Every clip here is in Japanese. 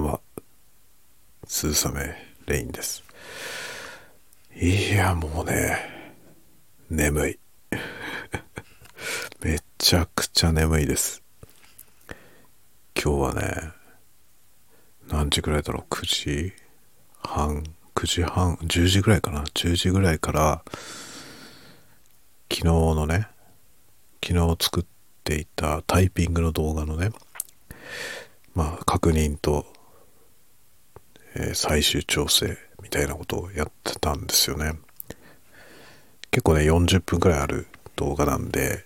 ばんは。鈴雨レインです。いや、もうね、眠い。めちゃくちゃ眠いです。今日はね、何時ぐらいだろう ?9 時半 ?9 時半 ?10 時ぐらいかな ?10 時ぐらいから、昨日のね、昨日作っていたタイピングの動画のね、まあ、確認と、えー、最終調整みたいなことをやってたんですよね。結構ね、40分くらいある動画なんで、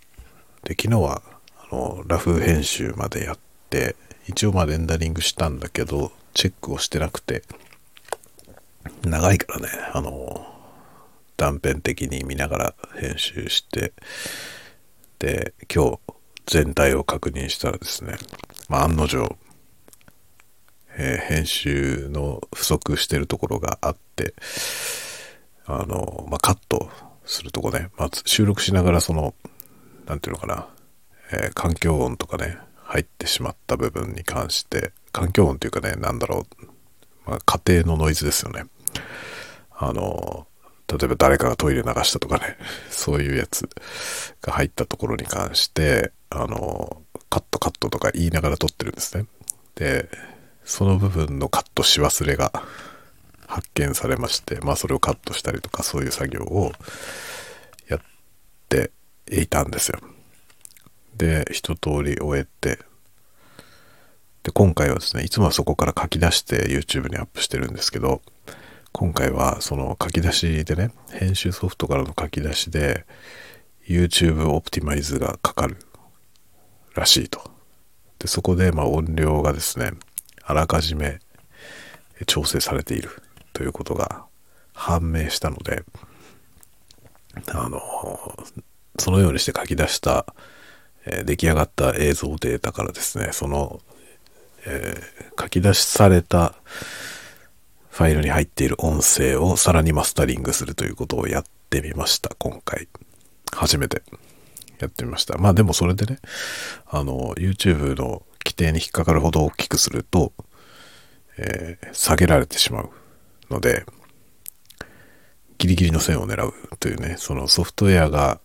で、昨日は、あの、ラフ編集までやって、一応まあレンダリングしたんだけど、チェックをしてなくて、長いからね、あの、断片的に見ながら編集して、で、今日全体を確認したらですね、まあ案の定、えー、編集の不足してるところがあって、あの、まあ、カットするとこね、まあ、収録しながらその、なんていうのかな、えー、環境音とかね、入ってしまった部分に関して、環境音というかね、なんだろう、まあ、家庭のノイズですよね。あの、例えば誰かがトイレ流したとかね、そういうやつが入ったところに関して、あの、カットカットとか言いながら撮ってるんですね。で、その部分のカットし忘れが発見されまして、まあそれをカットしたりとかそういう作業をやっていたんですよ。で、一通り終えて、で、今回はですね、いつもはそこから書き出して YouTube にアップしてるんですけど、今回はその書き出しでね、編集ソフトからの書き出しで YouTube オプティマイズがかかるらしいと。で、そこでまあ音量がですね、あらかじめ調整されているということが判明したので、あの、そのようにして書き出した、え、出来上がった映像データからですね、その、えー、書き出しされたファイルに入っている音声をさらにマスタリングするということをやってみました、今回。初めてやってみました。まあでもそれでね、あの、YouTube の規定に引っかかるほど大きくすると、えー、下げられてしまうので、ギリギリの線を狙うというね、そのソフトウェアが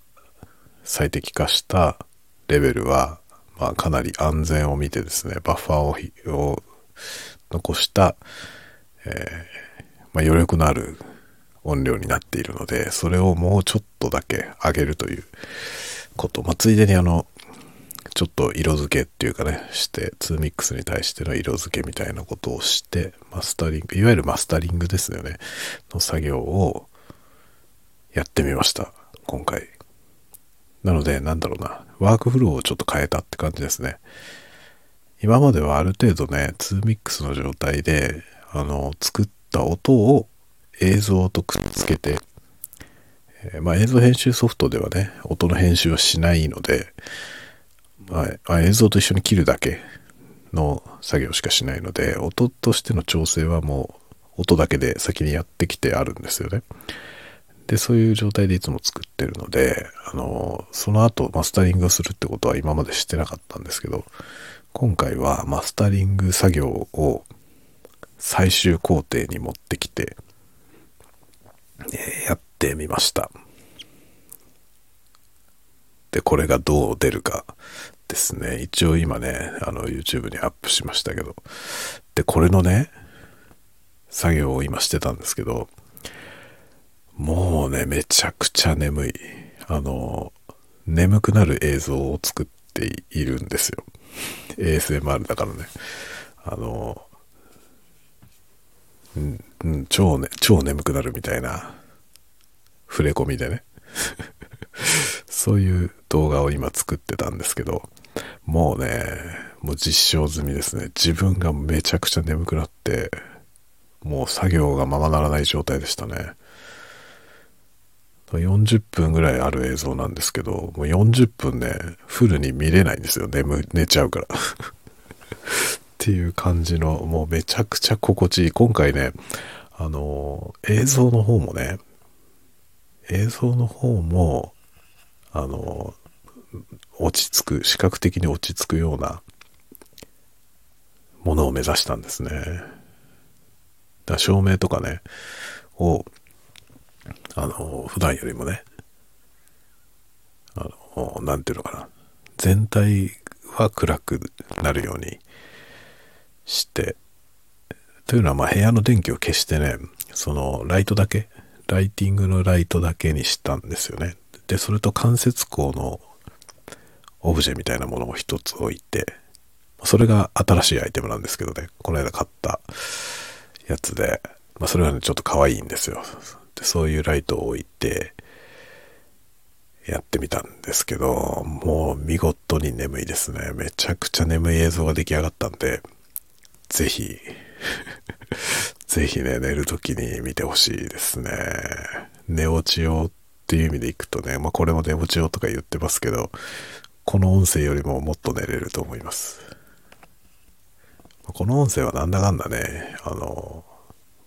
最適化したレベルは、まあ、かなり安全を見てですね、バッファーをを残した、えー、まあ、余力のある音量になっているので、それをもうちょっとだけ上げるということ。まあ、ついでにあの、ちょっと色付けっていうかね、して、2ミックスに対しての色付けみたいなことをして、マスタリング、いわゆるマスタリングですよね、の作業をやってみました、今回。なので、なんだろうな、ワークフローをちょっと変えたって感じですね。今まではある程度ね、2ミックスの状態で、あの、作った音を映像とくっつけて、まあ映像編集ソフトではね、音の編集はしないので、まあ、映像と一緒に切るだけの作業しかしないので、音としての調整はもう音だけで先にやってきてあるんですよね。で、そういう状態でいつも作ってるので、あの、その後マスタリングをするってことは今までしてなかったんですけど、今回はマスタリング作業を最終工程に持ってきて、え、やってみました。で、これがどう出るかですね。一応今ね、あの YouTube にアップしましたけど。で、これのね、作業を今してたんですけど、もうね、めちゃくちゃ眠い。あの、眠くなる映像を作っているんですよ。ASMR だからね。あの、うん、超ね、超眠くなるみたいな、触れ込みでね。そういう動画を今作ってたんですけど、もうね、もう実証済みですね。自分がめちゃくちゃ眠くなって、もう作業がままならない状態でしたね。40分ぐらいある映像なんですけど、もう40分ね、フルに見れないんですよ。眠、寝ちゃうから。っていう感じの、もうめちゃくちゃ心地いい。今回ね、あの、映像の方もね、映像の方も、あの、落ち着く、視覚的に落ち着くようなものを目指したんですね。だ照明とかね、を、あの、普段よりもね、あの、なんていうのかな、全体は暗くなるようにして、というのはまあ部屋の電気を消してね、そのライトだけ、ライティングのライトだけにしたんですよね。で、それと間接光のオブジェみたいなものを一つ置いて、それが新しいアイテムなんですけどね、この間買ったやつで、まあ、それはね、ちょっと可愛いんですよ。で、そういうライトを置いて、やってみたんですけど、もう見事に眠いですね。めちゃくちゃ眠い映像が出来上がったんで、ぜひ ぜひね、寝る時に見てほしいですね。寝落ち用っていう意味でいくとね、まあこれも寝落ち用とか言ってますけど、この音声よりももっと寝れると思います。この音声はなんだかんだね、あの、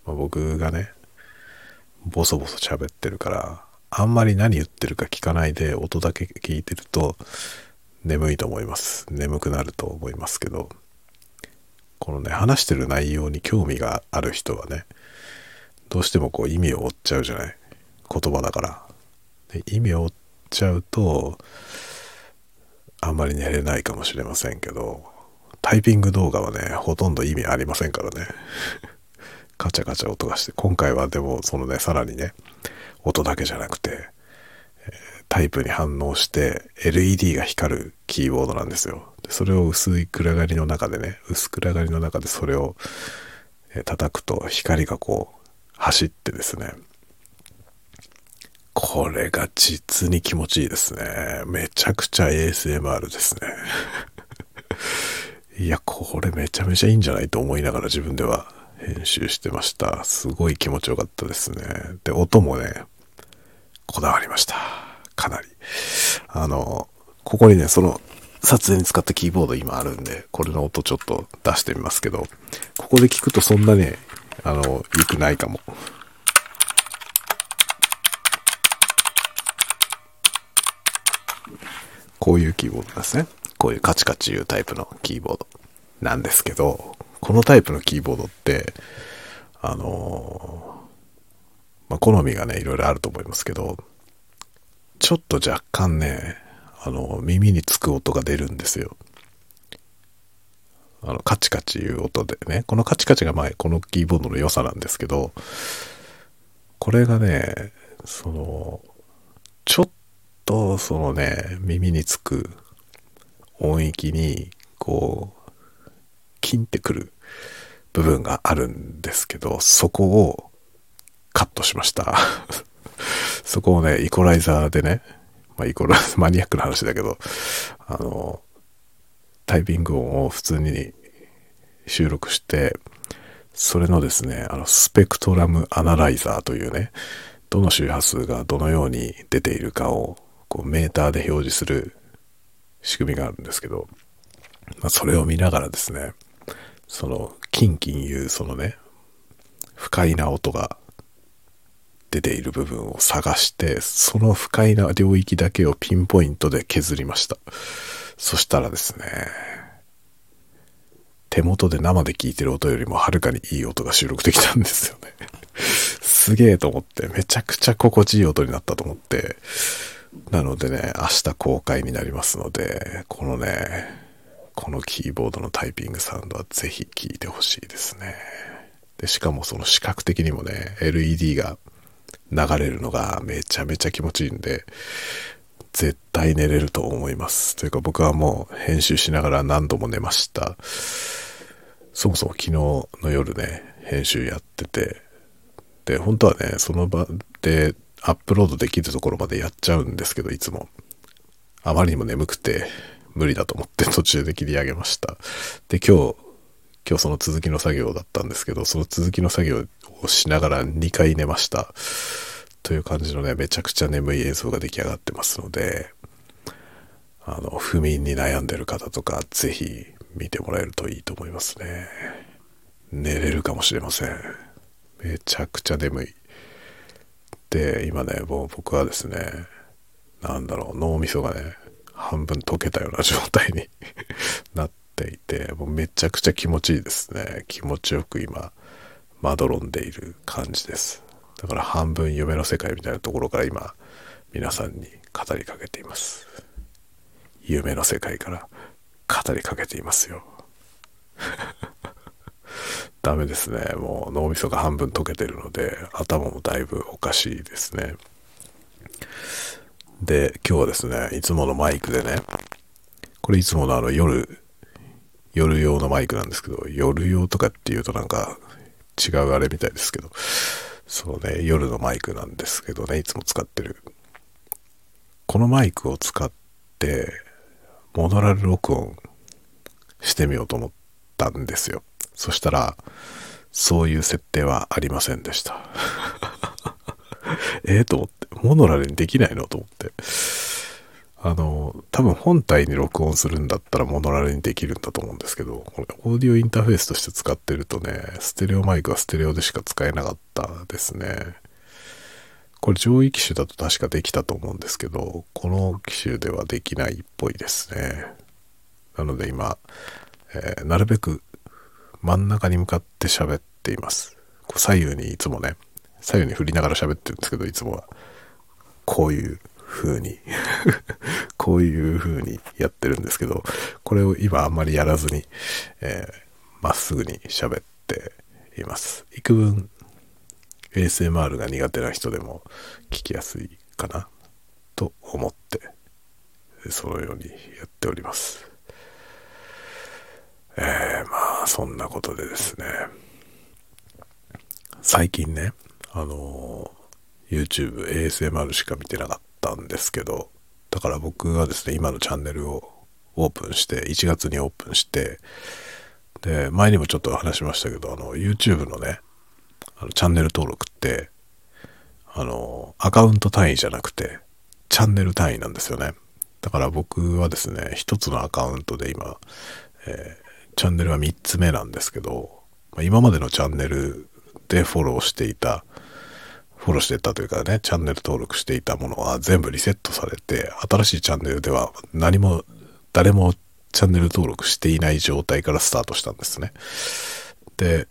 まあ、僕がね、ボソボソ喋ってるから、あんまり何言ってるか聞かないで音だけ聞いてると眠いと思います。眠くなると思いますけど、このね、話してる内容に興味がある人はね、どうしてもこう意味を追っちゃうじゃない？言葉だから。で意味を追っちゃうと、あんまり寝れないかもしれませんけど、タイピング動画はね、ほとんど意味ありませんからね。カチャカチャ音がして、今回はでもそのね、さらにね、音だけじゃなくて、タイプに反応して LED が光るキーボードなんですよ。でそれを薄い暗がりの中でね、薄暗がりの中でそれを叩くと光がこう走ってですね、これが実に気持ちいいですね。めちゃくちゃ ASMR ですね。いや、これめちゃめちゃいいんじゃないと思いながら自分では編集してました。すごい気持ちよかったですね。で、音もね、こだわりました。かなり。あの、ここにね、その、撮影に使ったキーボード今あるんで、これの音ちょっと出してみますけど、ここで聞くとそんなね、あの、良くないかも。こういうキーボードですね。こういうカチカチいうタイプのキーボードなんですけど、このタイプのキーボードって、あのまあ、好みがね、いろいろあると思いますけど、ちょっと若干ね、あの、耳につく音が出るんですよ。あの、カチカチいう音でね、このカチカチが前、このキーボードの良さなんですけど、これがね、その、ちょっと、そのね、耳につく音域に、こう、キンってくる部分があるんですけど、そこをカットしました。そこをね、イコライザーでね、まあ、イコラ、マニアックな話だけど、あの、タイピング音を普通に収録して、それのですね、あの、スペクトラムアナライザーというね、どの周波数がどのように出ているかを、こう、メーターで表示する仕組みがあるんですけど、まあ、それを見ながらですね、その、キンキンいうそのね、不快な音が出ている部分を探して、その不快な領域だけをピンポイントで削りました。そしたらですね、手元で生で聞いてる音よりもはるかにいい音が収録できたんですよね。すげえと思って、めちゃくちゃ心地いい音になったと思って、なのでね、明日公開になりますので、このね、このキーボードのタイピングサウンドはぜひ聴いてほしいですね。で、しかもその視覚的にもね、LED が流れるのがめちゃめちゃ気持ちいいんで、絶対寝れると思います。というか僕はもう編集しながら何度も寝ました。そもそも昨日の夜ね、編集やってて、で、本当はね、その場でアップロードできるところまでやっちゃうんですけど、いつも。あまりにも眠くて、無理だと思って途中で切り上げました。で、今日、今日その続きの作業だったんですけど、その続きの作業をしながら2回寝ました。という感じのね、めちゃくちゃ眠い映像が出来上がってますので、あの、不眠に悩んでる方とか、ぜひ見てもらえるといいと思いますね。寝れるかもしれません。めちゃくちゃ眠い。で、今ね、もう僕はですね、なんだろう、脳みそがね、半分溶けたような状態に なっっていて、もうめちゃくちゃ気持ちいいですね。気持ちよく今、まどろんでいる感じです。だから半分夢の世界みたいなところから今、皆さんに語りかけています。夢の世界から語りかけていますよ。ダメですね。もう脳みそが半分溶けてるので、頭もだいぶおかしいですね。で、今日はですね、いつものマイクでね、これいつものあの夜、夜用のマイクなんですけど、夜用とかっていうとなんか違うあれみたいですけど、そうね、夜のマイクなんですけどね、いつも使ってる。このマイクを使って、モノラル録音してみようと思ったんですよ。そしたら、そういう設定はありませんでした。ええと思って、モノラルにできないのと思って。あの、多分本体に録音するんだったらモノラルにできるんだと思うんですけど、これオーディオインターフェースとして使ってるとね、ステレオマイクはステレオでしか使えなかったですね。これ上位機種だと確かできたと思うんですけど、この機種ではできないっぽいですね。なので今、えー、なるべく真ん中に向かって喋っています。こう左右にいつもね、左右に振りながら喋ってるんですけど、いつもはこういう風に こういう風にやってるんですけど、これを今あんまりやらずに、えー、まっすぐに喋っています。幾分 ASMR が苦手な人でも聞きやすいかなと思って、そのようにやっております。えー、まあ、そんなことでですね、最近ね、あの、YouTube、ASMR しか見てなかったんですけど、だから僕がですね、今のチャンネルをオープンして、1月にオープンして、で、前にもちょっと話しましたけど、あの、YouTube のね、あのチャンネル登録って、あの、アカウント単位じゃなくて、チャンネル単位なんですよね。だから僕はですね、一つのアカウントで今、えチャンネルは3つ目なんですけど、まあ、今までのチャンネルでフォローしていた、フォローしてたというかね、チャンネル登録していたものは全部リセットされて、新しいチャンネルでは何も、誰もチャンネル登録していない状態からスタートしたんですね。で、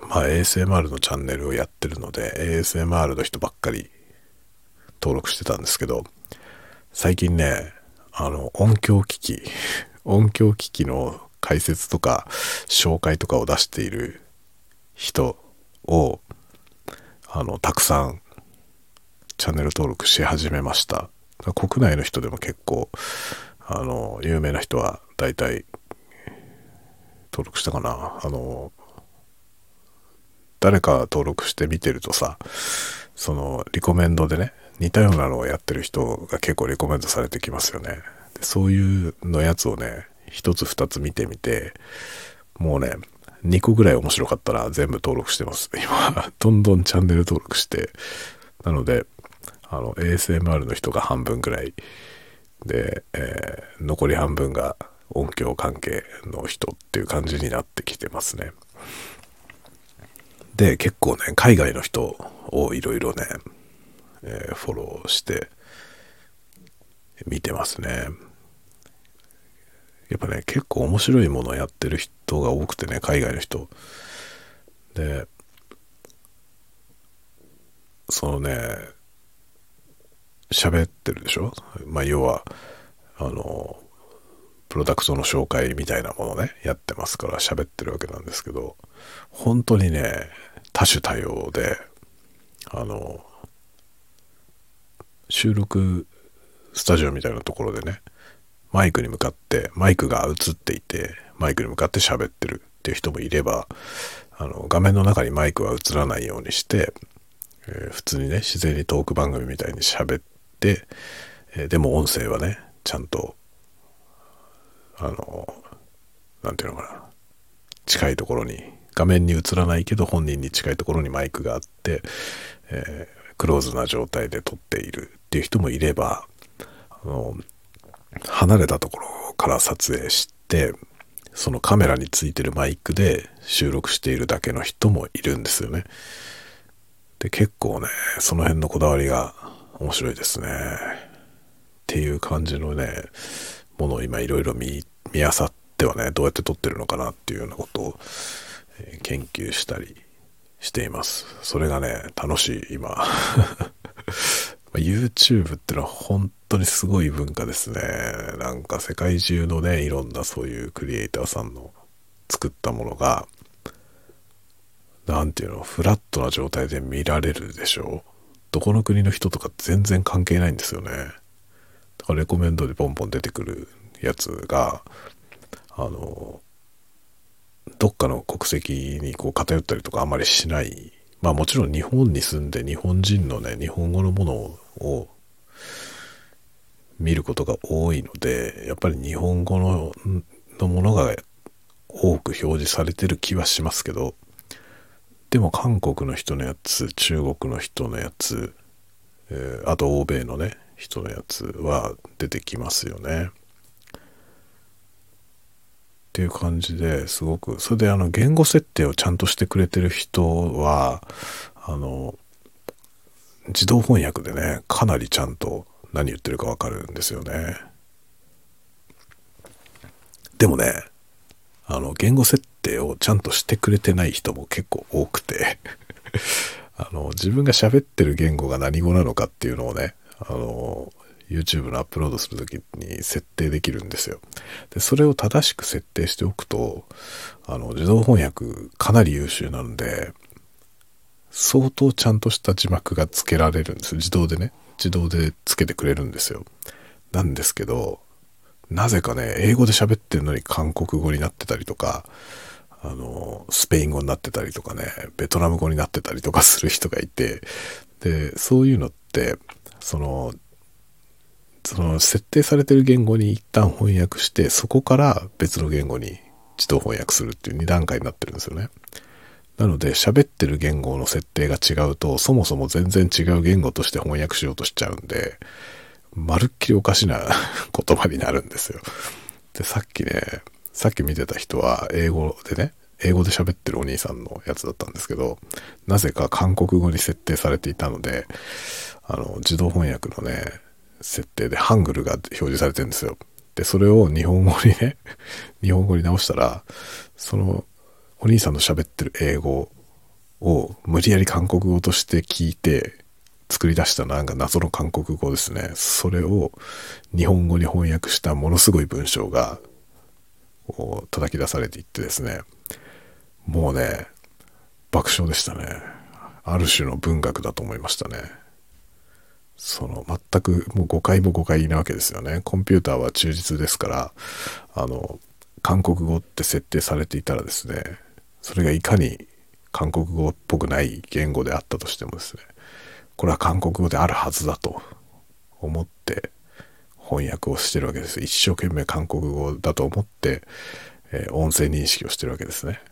まあ ASMR のチャンネルをやってるので、ASMR の人ばっかり登録してたんですけど、最近ね、あの、音響機器、音響機器の解説とか紹介とかを出している人をあのたくさんチャンネル登録し始めました。国内の人でも結構あの有名な人は大体登録したかな。あの誰か登録して見てるとさそのリコメンドでね似たようなのをやってる人が結構リコメンドされてきますよね。そういうのやつをね一つ二つ見てみて、もうね、2個ぐらい面白かったら全部登録してます。今、どんどんチャンネル登録して、なので、あの、ASMR の人が半分ぐらいで、えー、残り半分が音響関係の人っていう感じになってきてますね。で、結構ね、海外の人をいろいろね、えー、フォローして見てますね。やっぱね、結構面白いものをやってる人が多くてね、海外の人。で、そのね、喋ってるでしょ？まあ、要は、あの、プロダクトの紹介みたいなものね、やってますから喋ってるわけなんですけど、本当にね、多種多様で、あの、収録スタジオみたいなところでね、マイクに向かってマイクが映っていてマイクに向かって喋ってるっていう人もいればあの画面の中にマイクは映らないようにして、えー、普通にね自然にトーク番組みたいに喋って、えー、でも音声はねちゃんとあの何て言うのかな近いところに画面に映らないけど本人に近いところにマイクがあって、えー、クローズな状態で撮っているっていう人もいればあの離れたところから撮影してそのカメラについてるマイクで収録しているだけの人もいるんですよね。で結構ねその辺のこだわりが面白いですね。っていう感じのねものを今いろいろ見見あさってはね、どうやって撮ってるのかなっていうようなことを、研究したりしています。それがね、楽しい、今。YouTube ってのは本当にすごい文化ですね。なんか世界中のね、いろんなそういうクリエイターさんの作ったものが、なんていうの、フラットな状態で見られるでしょ？うどこの国の人とか全然関係ないんですよね。だからレコメンドでポンポン出てくるやつが、あの、どっかの国籍にこう偏ったりとかあんまりしない。まあもちろん日本に住んで日本人のね、日本語のものを見ることが多いので、やっぱり日本語ののものが多く表示されてる気はしますけど、でも韓国の人のやつ、中国の人のやつ、えー、あと欧米のね、人のやつは出てきますよね。っていう感じですごく、それであの言語設定をちゃんとしてくれてる人は、あの、自動翻訳でね、かなりちゃんと何言ってるかわかるんですよね。でもね、あの、言語設定をちゃんとしてくれてない人も結構多くて あの、自分が喋ってる言語が何語なのかっていうのをね、あの、YouTube のアップロードするときに設定できるんですよ。で、それを正しく設定しておくと、あの、自動翻訳かなり優秀なんで、相当ちゃんとした字幕が付けられるんですよ。自動でね。自動で付けてくれるんですよ。なんですけど、なぜかね、英語で喋ってるのに韓国語になってたりとか、あの、スペイン語になってたりとかね、ベトナム語になってたりとかする人がいて、で、そういうのって、その、その設定されてる言語に一旦翻訳して、そこから別の言語に自動翻訳するっていう2段階になってるんですよね。なので喋ってる言語の設定が違うと、そもそも全然違う言語として翻訳しようとしちゃうんで、まるっきりおかしな 言葉になるんですよ。で、さっきね、さっき見てた人は英語でね、英語で喋ってるお兄さんのやつだったんですけど、なぜか韓国語に設定されていたので、あの、自動翻訳のね、設定でハングルが表示されてるんですよ。で、それを日本語にね、日本語に直したら、その、お兄さんの喋ってる英語を無理やり韓国語として聞いて、作り出したなんか謎の韓国語ですね。それを日本語に翻訳したものすごい文章が、こう、叩き出されていってですね。もうね、爆笑でしたね。ある種の文学だと思いましたね。その全くもう誤解も誤解なわけですよね。コンピューターは忠実ですから、あの、韓国語って設定されていたらですね、それがいかに韓国語っぽくない言語であったとしてもですね、これは韓国語であるはずだと思って翻訳をしてるわけです。一生懸命韓国語だと思って、えー、音声認識をしてるわけですね。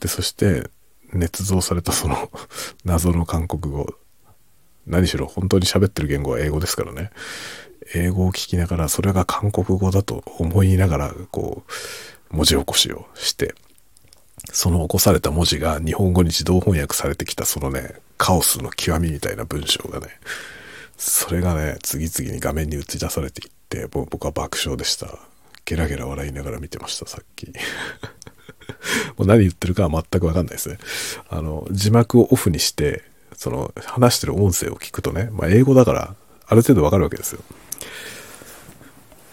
で、そして、捏造されたその 謎の韓国語。何しろ本当に喋ってる言語は英語ですからね。英語を聞きながらそれが韓国語だと思いながら、こう、文字起こしをして、その起こされた文字が日本語に自動翻訳されてきたそのね、カオスの極みみたいな文章がね、それがね、次々に画面に映し出されていって、僕は爆笑でした。ゲラゲラ笑いながら見てました、さっき。もう何言ってるかは全くわかんないですね。あの、字幕をオフにして、その、話してる音声を聞くとね、まあ、英語だから、ある程度わかるわけですよ。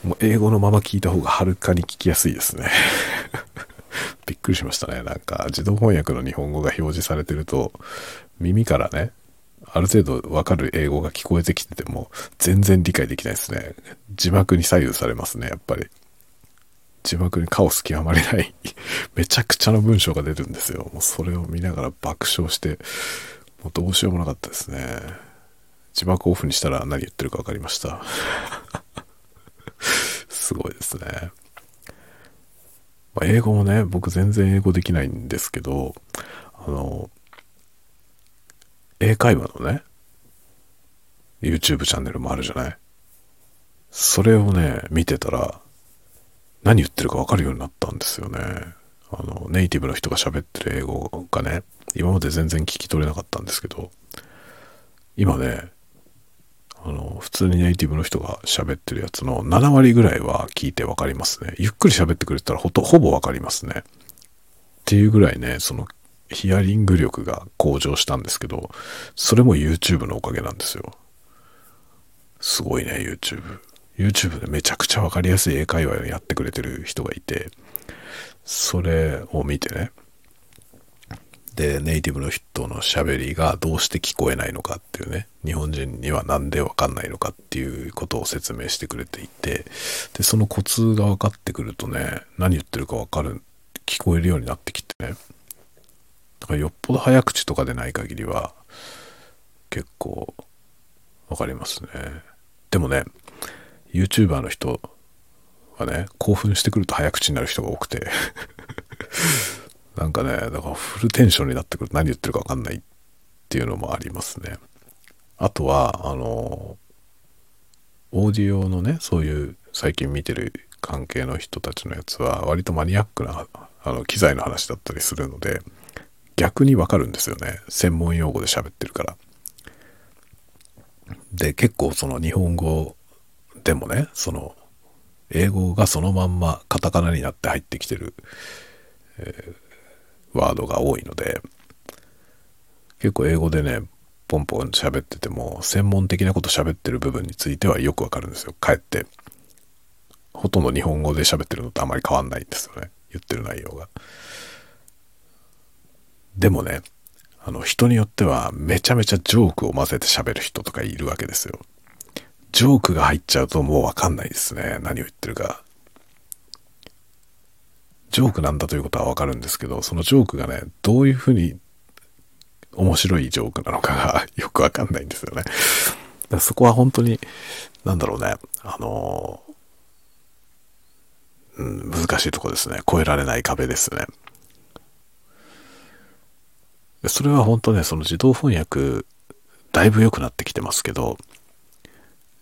もう英語のまま聞いた方がはるかに聞きやすいですね。びっくりしましたね。なんか自動翻訳の日本語が表示されてると耳からね、ある程度わかる英語が聞こえてきてても全然理解できないですね。字幕に左右されますね、やっぱり。字幕にカオス極まりない めちゃくちゃな文章が出るんですよ。もうそれを見ながら爆笑して、もうどうしようもなかったですね。字幕オフにしたら何言ってるか分かりました。すごいですね。まあ、英語もね、僕全然英語できないんですけど、あの、英会話のね、YouTube チャンネルもあるじゃない？それをね、見てたら、何言ってるかわかるようになったんですよね。あの、ネイティブの人が喋ってる英語がね、今まで全然聞き取れなかったんですけど、今ね、あの、普通にネイティブの人が喋ってるやつの7割ぐらいは聞いてわかりますね。ゆっくり喋ってくれたらほと、ほぼわかりますね。っていうぐらいね、その、ヒアリング力が向上したんですけど、それも YouTube のおかげなんですよ。すごいね、YouTube。YouTube でめちゃくちゃわかりやすい英会話をやってくれてる人がいて、それを見てね、で、ネイティブの人の喋りがどうして聞こえないのかっていうね、日本人にはなんでわかんないのかっていうことを説明してくれていて、で、そのコツが分かってくるとね、何言ってるかわかる、聞こえるようになってきてね、だからよっぽど早口とかでない限りは、結構、わかりますね。でもね、YouTuber の人はね、興奮してくると早口になる人が多くて。なんかね、だからフルテンションになってくると何言ってるかわかんないっていうのもありますね。あとは、あの、オーディオのね、そういう最近見てる関係の人たちのやつは割とマニアックなあの機材の話だったりするので逆にわかるんですよね専門用語で喋ってるからで結構その日本語でもねその英語がそのまんまカタカナになって入ってきてる、えー、ワードが多いので結構英語でねポンポン喋ってても専門的なこと喋ってる部分についてはよくわかるんですよかえってほとんど日本語で喋ってるのとあまり変わんないんですよね言ってる内容がでもねあの人によってはめちゃめちゃジョークを混ぜて喋る人とかいるわけですよジョークが入っちゃうともうわかんないですね。何を言ってるか。ジョークなんだということはわかるんですけど、そのジョークがね、どういうふうに面白いジョークなのかが よくわかんないんですよね。だそこは本当に、なんだろうね、あのうん、難しいとこですね。越えられない壁ですね。それは本当ね、その自動翻訳、だいぶ良くなってきてますけど、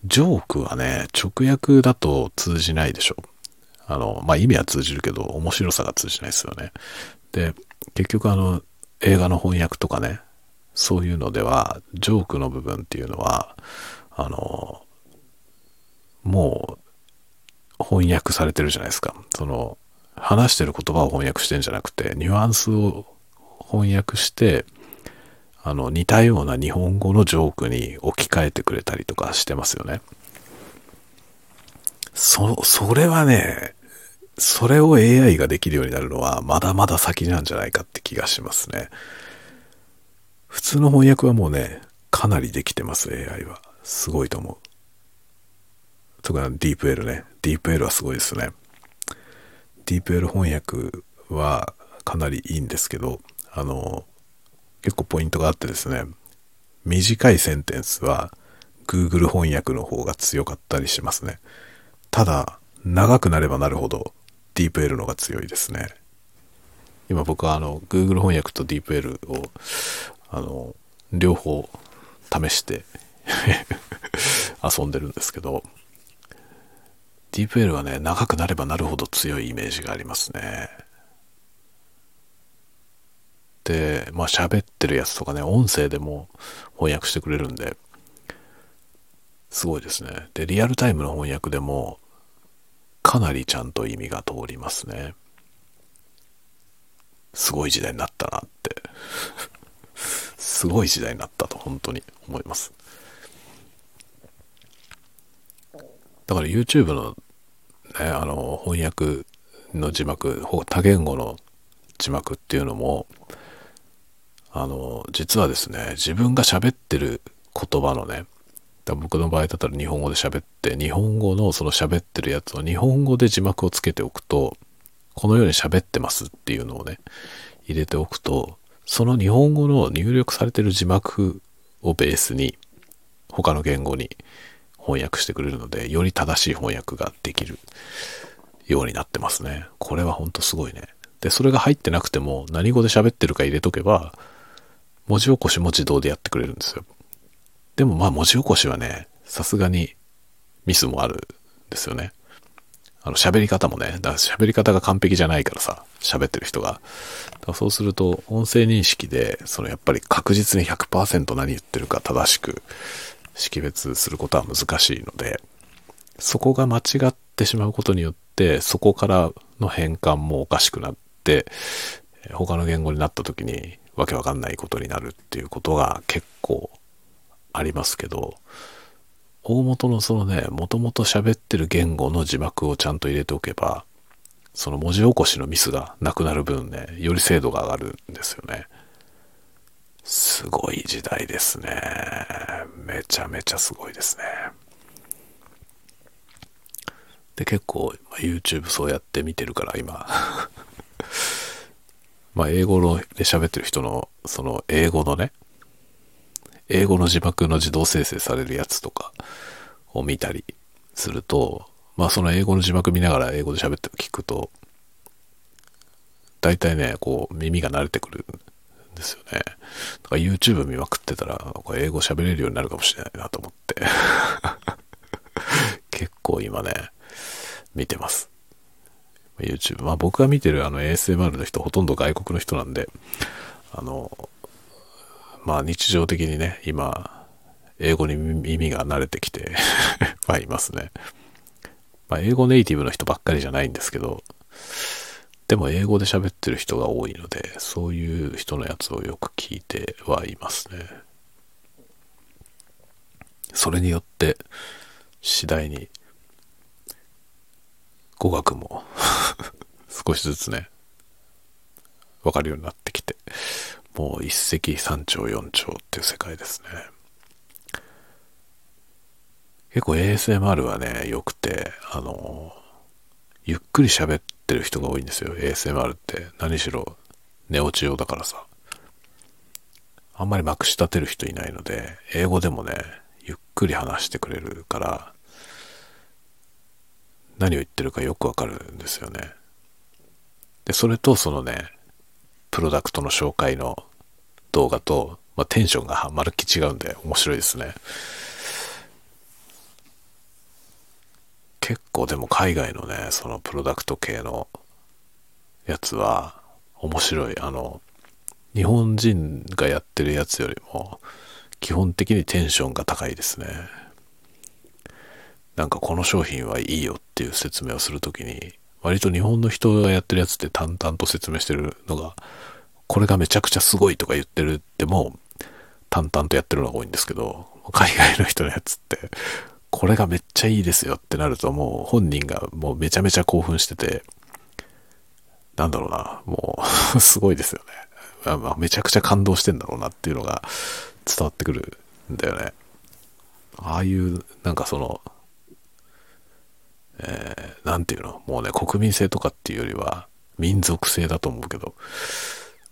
ジョークはね、直訳だと通じないでしょ。あの、まあ、意味は通じるけど、面白さが通じないですよね。で、結局あの、映画の翻訳とかね、そういうのでは、ジョークの部分っていうのは、あの、もう、翻訳されてるじゃないですか。その、話してる言葉を翻訳してんじゃなくて、ニュアンスを翻訳して、あの、似たような日本語のジョークに置き換えてくれたりとかしてますよね。そ、それはね、それを AI ができるようになるのはまだまだ先なんじゃないかって気がしますね。普通の翻訳はもうね、かなりできてます、AI は。すごいと思う。特にディープ L ね。ディープ L はすごいですね。ディープ L 翻訳はかなりいいんですけど、あの、結構ポイントがあってですね、短いセンテンスは Google 翻訳の方が強かったりしますね。ただ、長くなればなるほど DeepL のが強いですね。今僕はあの Google 翻訳と DeepL をあの両方試して 遊んでるんですけど DeepL はね長くなればなるほど強いイメージがありますね。で、まあ喋ってるやつとかね、音声でも翻訳してくれるんで、すごいですね。で、リアルタイムの翻訳でも、かなりちゃんと意味が通りますね。すごい時代になったなって すごい時代になったと本当に思います。だから YouTube のね、あの翻訳の字幕、多言語の字幕っていうのも、あの、実はですね、自分が喋ってる言葉のね、僕の場合だったら日本語で喋って、日本語のその喋ってるやつを日本語で字幕をつけておくと、このように喋ってますっていうのをね、入れておくと、その日本語の入力されてる字幕をベースに、他の言語に翻訳してくれるので、より正しい翻訳ができるようになってますね。これはほんとすごいね。で、それが入ってなくても何語で喋ってるか入れとけば、文字起こしも自動でやってくれるんですよ。でもまあ文字起こしはね、さすがにミスもあるんですよね。あの喋り方もね、だから喋り方が完璧じゃないからさ、喋ってる人が。そうすると音声認識で、そのやっぱり確実に100%何言ってるか正しく識別することは難しいので、そこが間違ってしまうことによって、そこからの変換もおかしくなって、他の言語になった時にわけわかんないことになるっていうことが結構ありますけど、大元のそのね、もともと喋ってる言語の字幕をちゃんと入れておけば、その文字起こしのミスがなくなる分ね、より精度が上がるんですよね。すごい時代ですね。めちゃめちゃすごいですね。で、結構、ま YouTube そうやって見てるから今 まあ英語ので喋ってる人の、その英語のね、英語の字幕の自動生成されるやつとかを見たりすると、まあその英語の字幕見ながら英語で喋って聞くと、大体ね、こう耳が慣れてくるんですよね。YouTube 見まくってたら、これ英語喋れるようになるかもしれないなと思って 結構今ね、見てます。YouTube。まあ僕が見てるあの ASMR の人ほとんど外国の人なんで、あの、まあ日常的にね、今、英語に耳が慣れてきて はいますね。まあ英語ネイティブの人ばっかりじゃないんですけど、でも英語で喋ってる人が多いので、そういう人のやつをよく聞いてはいますね。それによって、次第に、語学も 少しずつね、わかるようになってきて、もう一石三鳥四鳥っていう世界ですね。結構 ASMR はね、良くて、あの、ゆっくり喋ってる人が多いんですよ。ASMR って。何しろ、寝落ち用だからさ。あんまりまくし立てる人いないので、英語でもね、ゆっくり話してくれるから、何を言ってるかよくわかるんですよね。で、それとそのね、プロダクトの紹介の動画と、まあ、テンションがまるっき違うんで面白いですね。結構でも海外のね、そのプロダクト系のやつは面白い。あの、日本人がやってるやつよりも基本的にテンションが高いですね。なんかこの商品はいいよっていう説明をするときに割と日本の人がやってるやつって淡々と説明してるのが、これがめちゃくちゃすごいとか言ってるっても、淡々とやってるのが多いんですけど、海外の人のやつって、これがめっちゃいいですよってなるともう本人がもうめちゃめちゃ興奮してて、なんだろうな、もう すごいですよね。まあ、めちゃくちゃ感動してんだろうなっていうのが伝わってくるんだよね。ああいう、なんかその、えー、なんていうの？もうね、国民性とかっていうよりは民族性だと思うけど、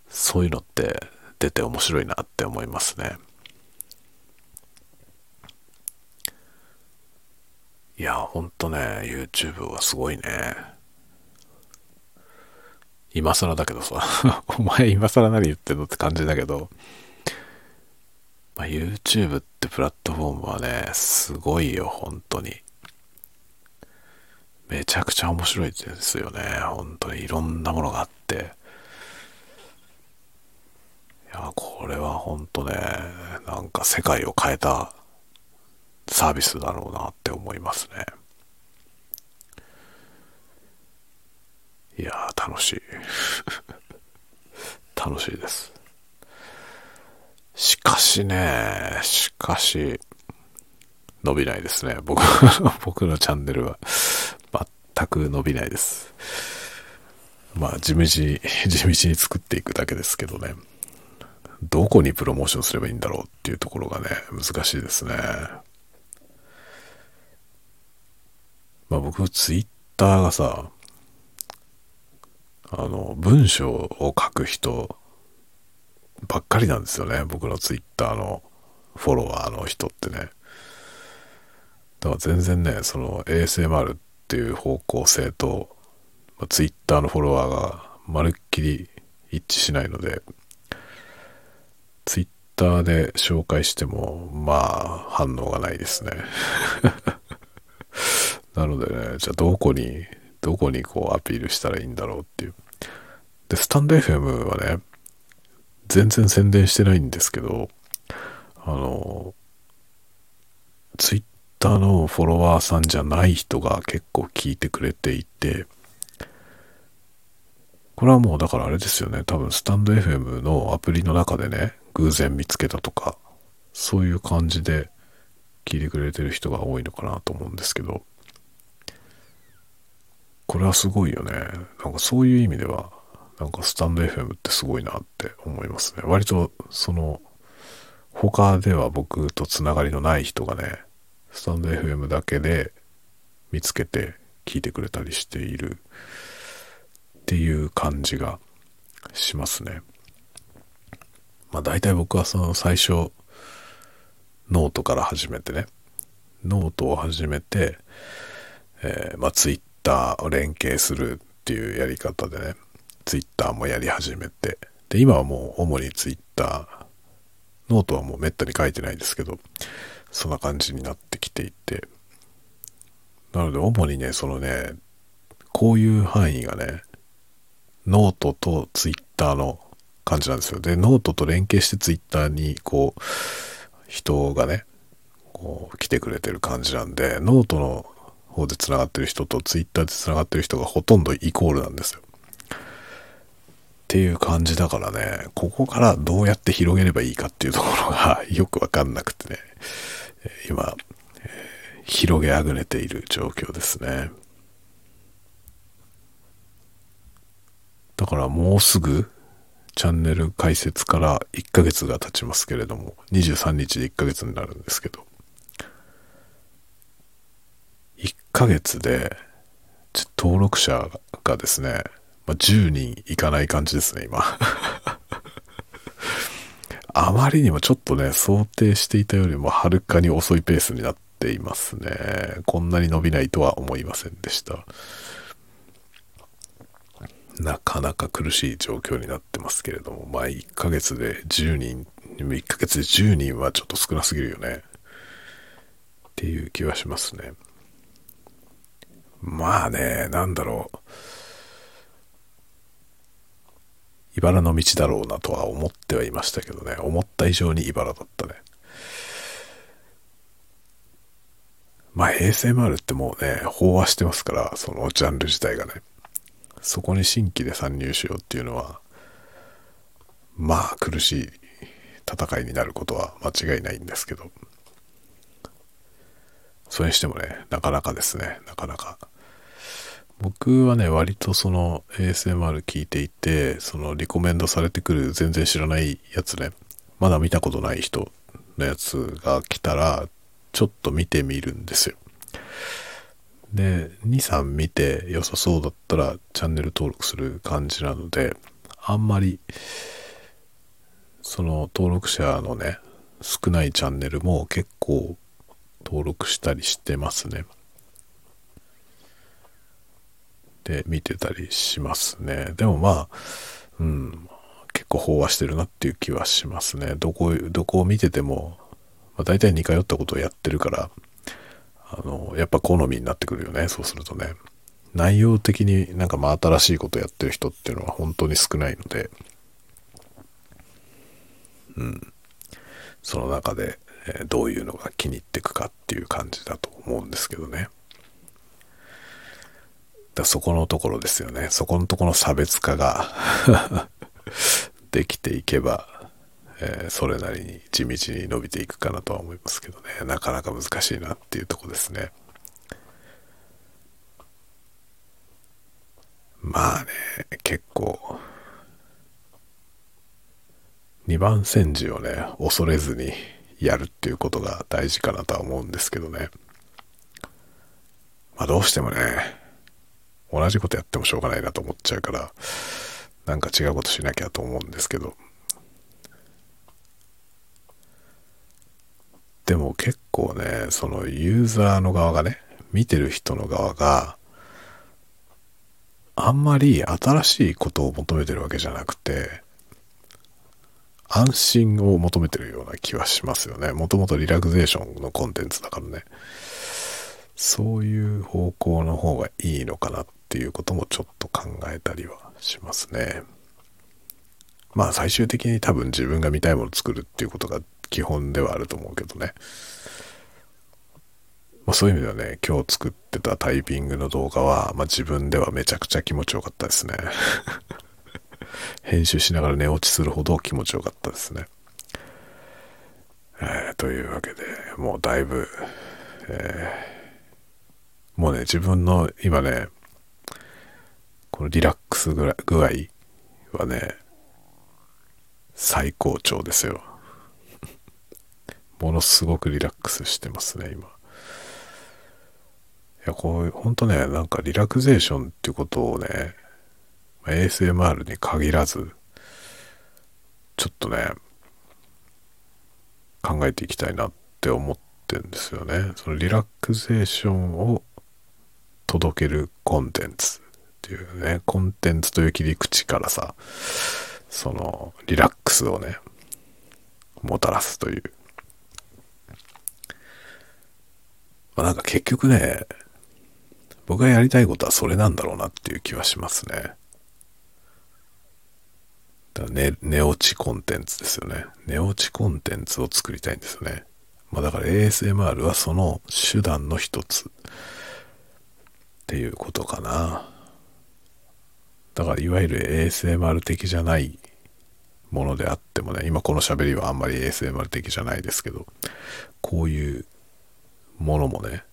そういうのって出て面白いなって思いますね。いや、ほんとね、YouTube はすごいね。今更だけどさ、お前今更何言ってんのって感じだけど、まあ、YouTube ってプラットフォームはね、すごいよ、本当に。めちゃくちゃ面白いですよね。本当にいろんなものがあって。いや、これは本当ね、なんか世界を変えたサービスだろうなって思いますね。いや楽しい。楽しいです。しかしね、しかし、伸びないですね。僕、僕のチャンネルは。全く伸びないです。まあ、地道に、地道に作っていくだけですけどね。どこにプロモーションすればいいんだろうっていうところがね、難しいですね。まあ僕、ツイッターがさ、あの、文章を書く人ばっかりなんですよね。僕のツイッターのフォロワーの人ってね。だから全然ね、その ASMR っっていう方向性と、まあ、Twitter のフォロワーがまるっきり一致しないので、Twitter で紹介しても、まあ、反応がないですね。なのでね、じゃあどこに、どこにこうアピールしたらいいんだろうっていう。で、スタンド FM はね、全然宣伝してないんですけど、あの、ツイッターのフォロワーさんじゃない人が結構聞いてくれていて、これはもうだからあれですよね。多分スタンド FM のアプリの中でね、偶然見つけたとか、そういう感じで聞いてくれてる人が多いのかなと思うんですけど、これはすごいよね。なんかそういう意味では、なんかスタンド FM ってすごいなって思いますね。割とその、他では僕とつながりのない人がね、スタンド FM だけで見つけて聞いてくれたりしているっていう感じがしますね。まあ大体僕はその最初ノートから始めてねノートを始めて、えー、まあツイッターを連携するっていうやり方でねツイッターもやり始めてで今はもう主にツイッターノートはもうめったに書いてないですけどそんな感じになってきていてなので主にねそのねこういう範囲がねノートとツイッターの感じなんですよ。で、ノートと連携してツイッターにこう、人がね、こう来てくれてる感じなんで、ノートの方で繋がってる人とツイッターで繋がってる人がほとんどイコールなんですよ。っていう感じだからね、ここからどうやって広げればいいかっていうところがよくわかんなくてね、今、広げあぐねている状況ですね。だからもうすぐチャンネル開設から1ヶ月が経ちますけれども、23日で1ヶ月になるんですけど、1ヶ月で登録者がですね、まあ、10人いかない感じですね、今。あまりにもちょっとね、想定していたよりもはるかに遅いペースになっていますね。こんなに伸びないとは思いませんでした。なかなか苦しい状況になってますけれども、まあ1ヶ月で10人、1ヶ月で10人はちょっと少なすぎるよね。っていう気はしますね。まあね、なんだろう。茨の道だろうなとは思ってはいましたけどね。思った以上に茨だったね。まあ ASMR ってもうね、飽和してますから、そのジャンル自体がね。そこに新規で参入しようっていうのはまあ苦しい戦いになることは間違いないんですけどそれにしてもねなかなかですねなかなか僕はね割とその ASMR 聞いていてそのリコメンドされてくる全然知らないやつねまだ見たことない人のやつが来たらちょっと見てみるんですよで、2、3見て良さそうだったらチャンネル登録する感じなので、あんまり、その登録者のね、少ないチャンネルも結構登録したりしてますね。で、見てたりしますね。でもまあ、うん、結構飽和してるなっていう気はしますね。どこ、どこを見てても、まあ、大体似通ったことをやってるから、あの、やっぱ好みになってくるよね、そうするとね。内容的になんかまあ新しいことやってる人っていうのは本当に少ないので、うん。その中で、え、どういうのが気に入っていくかっていう感じだと思うんですけどね。だそこのところですよね。そこのところの差別化が できていけば、えー、それなりに地道に伸びていくかなとは思いますけどね。なかなか難しいなっていうとこですね。まあね結構2番煎じをね恐れずにやるっていうことが大事かなとは思うんですけどね。まあどうしてもね同じことやってもしょうがないなと思っちゃうからなんか違うことしなきゃと思うんですけどでも結構ね、そのユーザーの側がね、見てる人の側が、あんまり新しいことを求めてるわけじゃなくて、安心を求めてるような気はしますよね。もともとリラクゼーションのコンテンツだからね。そういう方向の方がいいのかなっっていうこともちょっと考えたりはしますね。まあ最終的に多分自分が見たいものを作るっていうことが基本ではあると思うけどね。まあ、そういう意味ではね、今日作ってたタイピングの動画は、まあ、自分ではめちゃくちゃ気持ちよかったですね。編集しながら寝落ちするほど気持ちよかったですね。えー、というわけで、もうだいぶ、えー、もうね、自分の今ね、このリラックス具合はね、最高潮ですよ。ものすごくリラックスしてますね、今。いや、こういう、ほんとね、なんかリラクゼーションっていうことをね、ASMR に限らず、ちょっとね、考えていきたいなって思ってんですよね。そのリラクゼーションを届けるコンテンツっていうね、コンテンツという切り口からさ、そのリラックスをね、もたらすという。まあ、なんか結局ね、僕がやりたいことはそれなんだろうなっていう気はしますね。だ寝寝落ちコンテンツですよね。寝落ちコンテンツを作りたいんですよね。まあだから ASMR はその手段の一つっていうことかな。だからいわゆる ASMR 的じゃないものであってもね、今この喋りはあんまり ASMR 的じゃないですけど、こういうものもね、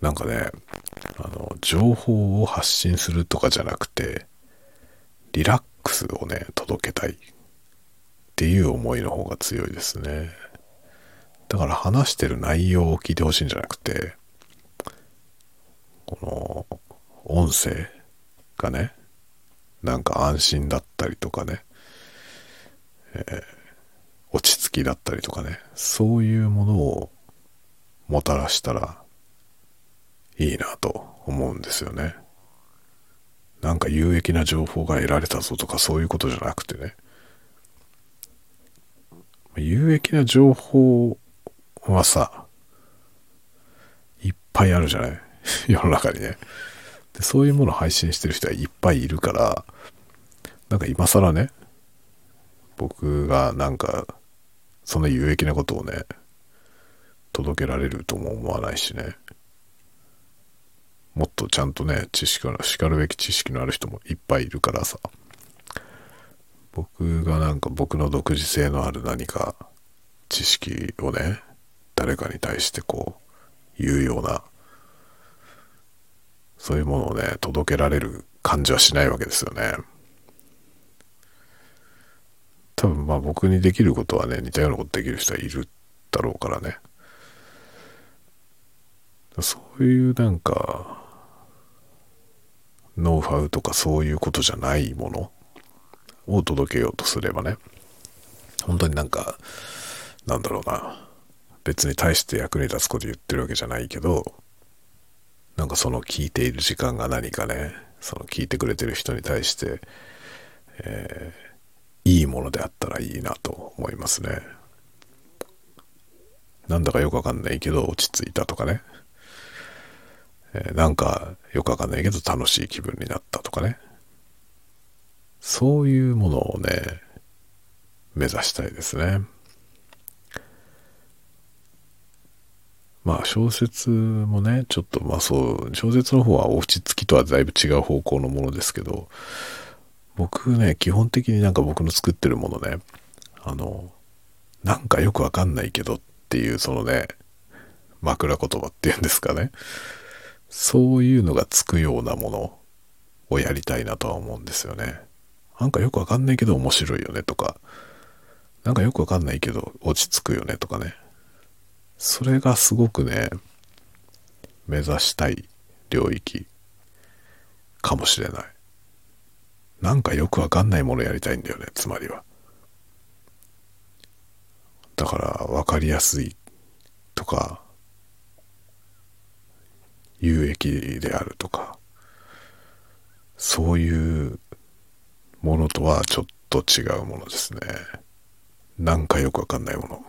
なんかね、あの、情報を発信するとかじゃなくて、リラックスをね、届けたいっていう思いの方が強いですね。だから話してる内容を聞いてほしいんじゃなくて、この音声がね、なんか安心だったりとかね、えー、落ち着きだったりとかね、そういうものをもたらしたらいいなと思うんですよね。なんか有益な情報が得られたぞとかそういうことじゃなくてね。有益な情報はさ、いっぱいあるじゃない？世の中にね。で。そういうものを配信してる人はいっぱいいるから、なんか今更ね、僕がなんか、そんな有益なことをね、届けられるとも思わないしね。もっとちゃんとね、知識の、しかるべき知識のある人もいっぱいいるからさ。僕がなんか僕の独自性のある何か知識をね、誰かに対してこう、言うような、そういうものをね、届けられる感じはしないわけですよね。多分まあ僕にできることはね、似たようなことできる人はいるだろうからね。そういうなんか、ノウハウとかそういうことじゃないものを届けようとすればね、本当になんか、なんだろうな、別に大して役に立つこと言ってるわけじゃないけど、なんかその聞いている時間が何かね、その聞いてくれてる人に対して、えー、いいものであったらいいなと思いますね。なんだかよくわかんないけど落ち着いたとかね。えー、なんかよくわかんないけど楽しい気分になったとかね。そういうものをね、目指したいですね。まあ小説もね、ちょっとまあそう、小説の方はお落ち着きとはだいぶ違う方向のものですけど、僕ね、基本的になんか僕の作ってるものね、あの、なんかよくわかんないけどっていうそのね、枕言葉っていうんですかね。そういうのがつくようなものをやりたいなとは思うんですよね。なんかよくわかんないけど面白いよねとか、なんかよくわかんないけど落ち着くよねとかね。それがすごくね、目指したい領域かもしれない。なんかよくわかんないものやりたいんだよね、つまりは。だから分かりやすいとか、有益であるとか、そういうものとはちょっと違うものですね。なんかよくわかんないもの。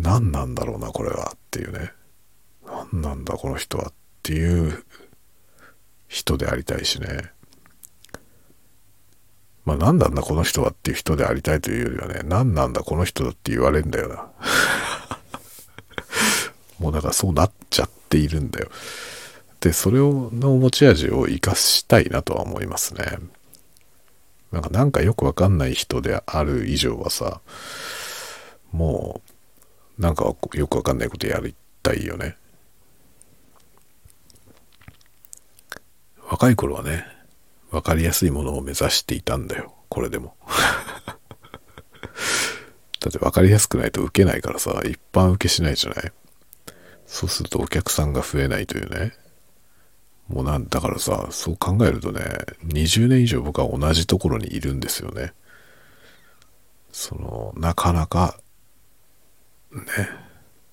何なんだろうな、これはっていうね。何なんだ、この人はっていう人でありたいしね。まあ何なんだ、この人はっていう人でありたいというよりはね、何なんだ、この人だって言われんだよな。もうだからそうなっちゃっているんだよ。で、それを、の持ち味を活かしたいなとは思いますね。なんか、なんかよくわかんない人である以上はさ、もう、なんかよくわかんないことやりたいよね。若い頃はね、わかりやすいものを目指していたんだよ。これでも。だって分かりやすくないと受けないからさ、一般受けしないじゃない？そうするとお客さんが増えないというね。もうなんだからさ、そう考えるとね、20年以上僕は同じところにいるんですよね。その、なかなか、ね、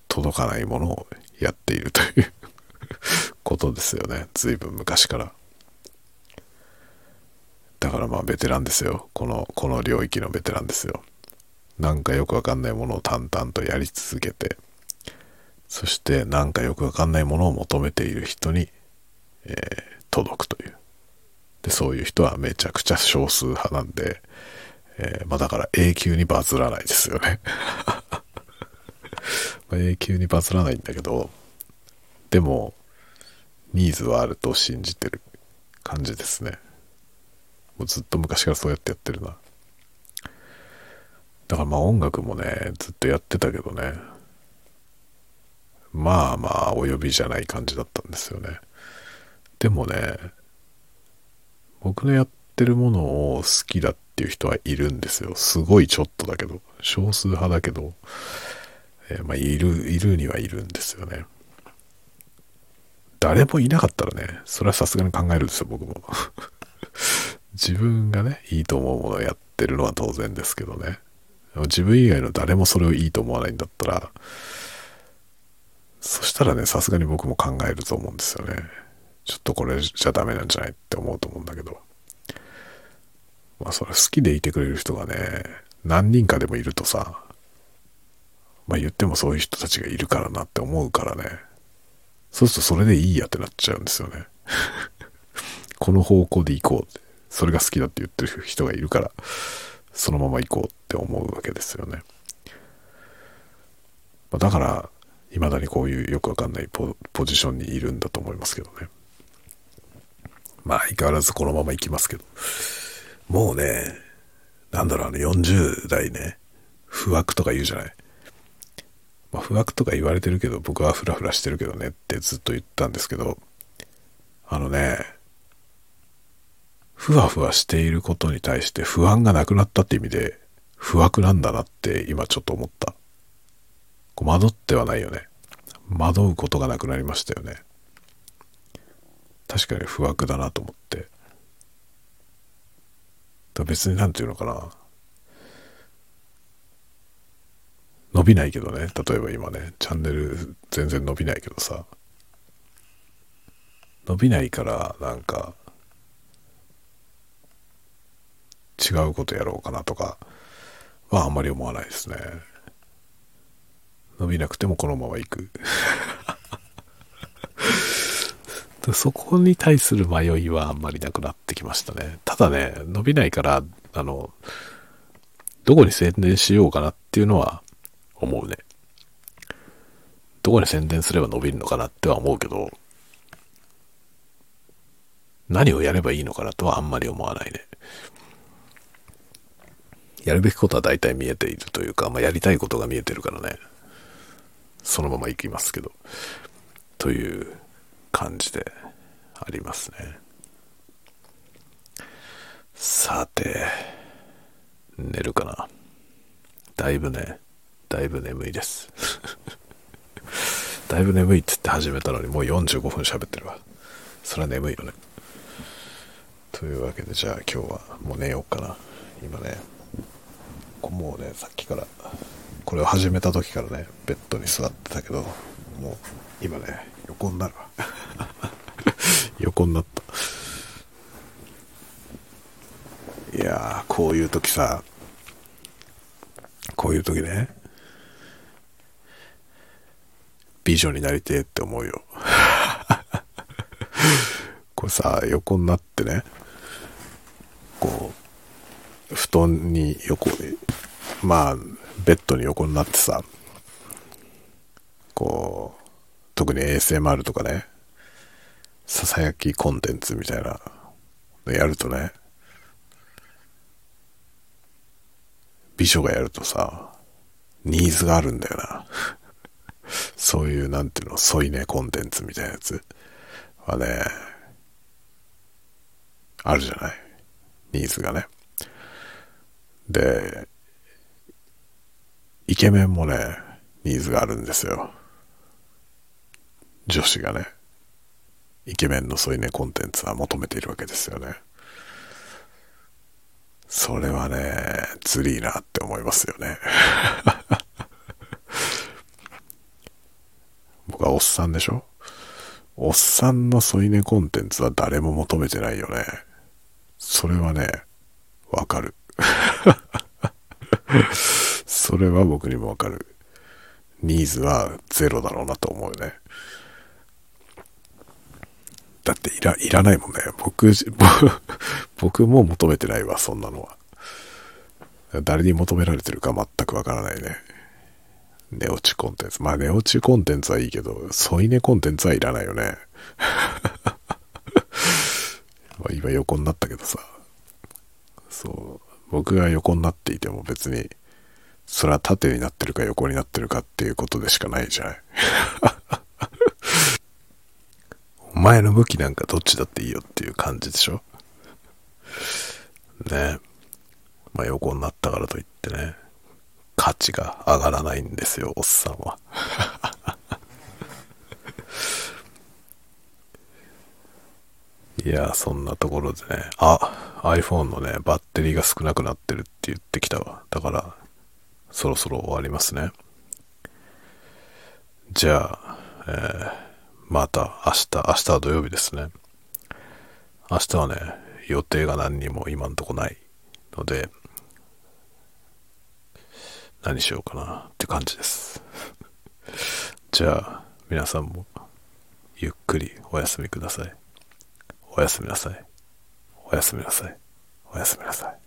届かないものをやっているという ことですよね。随分昔から。だからまあベテランですよ。この、この領域のベテランですよ。なんかよくわかんないものを淡々とやり続けて、そしてなんかよくわかんないものを求めている人に、えー、届くという。で、そういう人はめちゃくちゃ少数派なんで、えー、まあだから永久にバズらないですよねま永久にバズらないんだけど、でも、ニーズはあると信じてる感じですね。もうずっと昔からそうやってやってるな。だからまあ音楽もね、ずっとやってたけどね。まあまあ、お呼びじゃない感じだったんですよね。でもね、僕のやってるものを好きだっていう人はいるんですよ。すごいちょっとだけど、少数派だけど、えー、まあ、いる、いるにはいるんですよね。誰もいなかったらね、それはさすがに考えるんですよ、僕も。自分がね、いいと思うものをやってるのは当然ですけどね。自分以外の誰もそれをいいと思わないんだったら、そしたらね、さすがに僕も考えると思うんですよね。ちょっとこれじゃダメなんじゃないって思うと思うんだけど。まあそれ好きでいてくれる人がね、何人かでもいるとさ、まあ言ってもそういう人たちがいるからなって思うからね。そうするとそれでいいやってなっちゃうんですよね。この方向で行こうって。それが好きだって言ってる人がいるから、そのまま行こうって思うわけですよね。まあ、だから、未だにこういうよくわかんないポジションにいるんだと思いますけどね。まあ、相変わらずこのまま行きますけど。もうね、なんだろう、あの40代ね、不惑とか言うじゃない。まあ、不惑とか言われてるけど、僕はフラフラしてるけどねってずっと言ったんですけど、あのね、ふわふわしていることに対して不安がなくなったって意味で、不惑なんだなって今ちょっと思った。こう惑ってはないよね。惑うことがなくなりましたよね。確かに不惑だなと思って。別になんていうのかな。伸びないけどね。例えば今ね、チャンネル全然伸びないけどさ。伸びないからなんか違うことやろうかなとかはあんまり思わないですね。伸びなくてもこのまま行く。そこに対する迷いはあんまりなくなってきましたね。ただね、伸びないから、あの、どこに宣伝しようかなっていうのは思うね。どこに宣伝すれば伸びるのかなっては思うけど、何をやればいいのかなとはあんまり思わないね。やるべきことは大体見えているというか、まあ、やりたいことが見えてるからね、そのまま行きますけど、という感じでありますね。さて、寝るかな。だいぶね、だいぶ眠いです。だいぶ眠いって言って始めたのにもう45分喋ってるわ。それは眠いよね。というわけでじゃあ今日はもう寝ようかな。今ね、もうねさっきからこれを始めた時からねベッドに座ってたけどもう今ね横になるわ 横になったいやーこういう時さこういう時ね美女になりてえって思うよ。これさ横になってね。こう布団に横にまあ、ベッドに横になってさ、こう特に ASMR とかね、ささやきコンテンツみたいな。のやるとね、美女がやるとさ、ニーズがあるんだよな。そういう、なんていうの、添い寝コンテンツみたいなやつはね、あるじゃない？ニーズがね。で、イケメンもね、ニーズがあるんですよ。女子がね、イケメンの添い寝コンテンツは求めているわけですよね。それはね、ずりーなって思いますよね。僕はおっさんでしょ？おっさんの添い寝コンテンツは誰も求めてないよね。それはね、わかる。それは僕にもわかる。ニーズはゼロだろうなと思うよね。だっていら、いらないもんね。僕、僕も求めてないわ、そんなのは。誰に求められてるか全くわからないね。寝落ちコンテンツ。まあ寝落ちコンテンツはいいけど、添い寝コンテンツはいらないよね。ま今横になったけどさ。そう。僕が横になっていても別に、それは縦になってるか横になってるかっていうことでしかないじゃない。お前の向きなんかどっちだっていいよっていう感じでしょねまあ横になったからといってね、価値が上がらないんですよ、おっさんは。いや、そんなところでね、あ、iPhone のね、バッテリーが少なくなってるって言ってきたわ。だから、そろそろ終わりますね。じゃあ、えー、また明日、明日は土曜日ですね。明日はね、予定が何にも今んとこないので、何しようかなって感じです。じゃあ、皆さんもゆっくりお休みください。おやすみなさい。おやすみなさい。おやすみなさい。